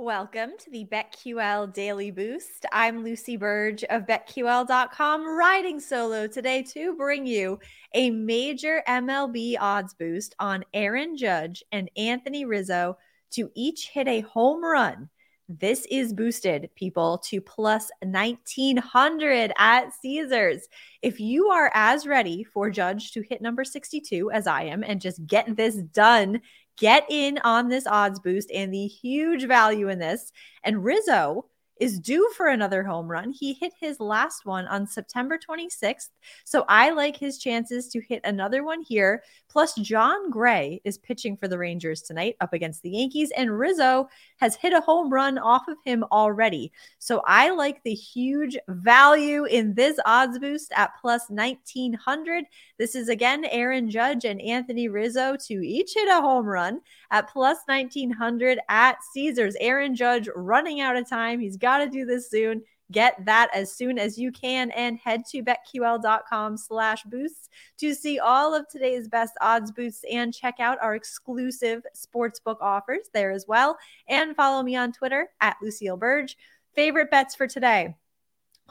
Welcome to the BetQL Daily Boost. I'm Lucy Burdge of BetQL.com, riding solo today to bring you a major MLB odds boost on Aaron Judge and Anthony Rizzo to each hit a home run. This is boosted, people, to plus 1900 at Caesars. If you are as ready for Judge to hit number 62 as I am and just get this done Get in on this odds boost and the huge value in this. And Rizzo is due for another home run. He hit his last one on September 26th. So I like his chances to hit another one here. Plus, Jon Gray is pitching for the Rangers tonight up against the Yankees, and Rizzo has hit a home run off of him already. So I like the huge value in this odds boost at plus 1900. This is again Aaron Judge and Anthony Rizzo to each hit a home run at plus 1900 at Caesars. Aaron Judge running out of time. He's got got to do this soon. Get that as soon as you can and head to betql.com slash boosts to see all of today's best odds boosts and check out our exclusive sportsbook offers there as well. And follow me on Twitter at Lucille Burdge. Favorite bets for today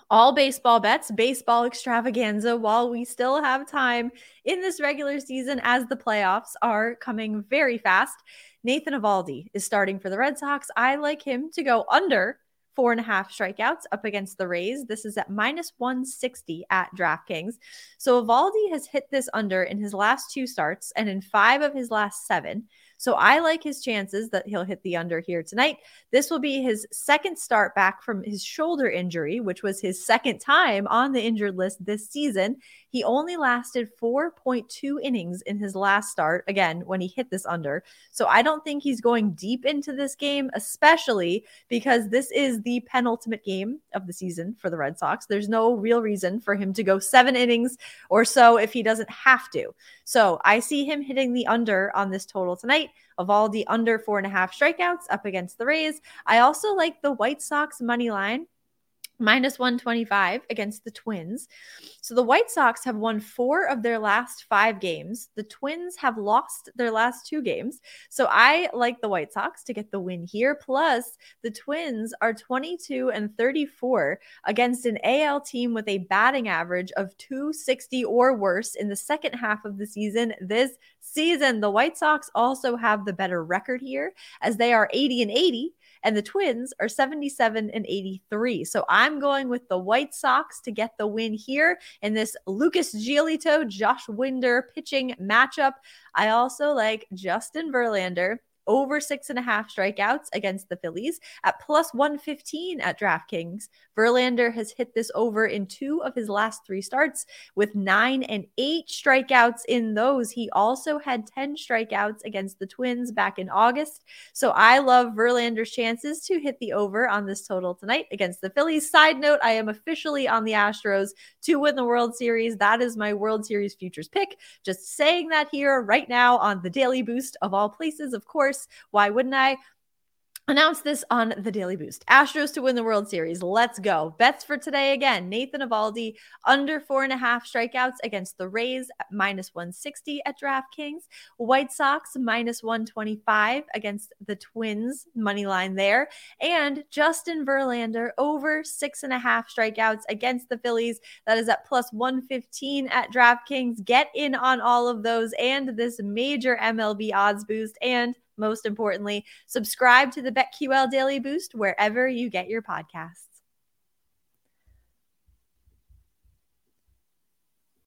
all baseball bets, baseball extravaganza while we still have time in this regular season as the playoffs are coming very fast. Nathan Eovaldi is starting for the Red Sox. I like him to go under four and a half strikeouts up against the Rays. This is at minus 160 at DraftKings. So Eovaldi has hit this under in his last two starts and in five of his last seven. So I like his chances that he'll hit the under here tonight. This will be his second start back from his shoulder injury, which was his second time on the injured list this season. He only lasted 4.2 innings in his last start, again, when he hit this under. So I don't think he's going deep into this game, especially because this is the penultimate game of the season for the Red Sox. There's no real reason for him to go seven innings or so if he doesn't have to. So I see him hitting the under on this total tonight. Eovaldi under four and a half strikeouts up against the Rays. I also like the White Sox money line minus 125 against the Twins. So the White Sox have won four of their last five games. The Twins have lost their last two games. So I like the White Sox to get the win here. Plus, the Twins are 22 and 34 against an AL team with a batting average of 260 or worse in the second half of the season this season. The White Sox also have the better record here as they are 80 and 80 and the Twins are 77 and 83. So I'm going with the White Sox to get the win here in this Lucas Giolito, Josh Winder pitching matchup. I also like Justin Verlander over six and a half strikeouts against the Phillies at plus 115 at DraftKings. Verlander has hit this over in two of his last three starts with nine and eight strikeouts in those. He also had 10 strikeouts against the Twins back in August. So I love Verlander's chances to hit the over on this total tonight against the Phillies. Side note, I am officially on the Astros to win the World Series. That is my World Series futures pick. Just saying that here right now on the Daily Boost of all places, of course course. Why wouldn't I? Announce this on the Daily Boost. Astros to win the World Series. Let's go. Bets for today again. Nathan Eovaldi under four and a half strikeouts against the Rays at minus 160 at DraftKings. White Sox minus 125 against the Twins. Money line there. And Justin Verlander over six and a half strikeouts against the Phillies. That is at plus 115 at DraftKings. Get in on all of those and this major MLB odds boost. And most importantly, subscribe to the BetQL Daily Boost wherever you get your podcasts.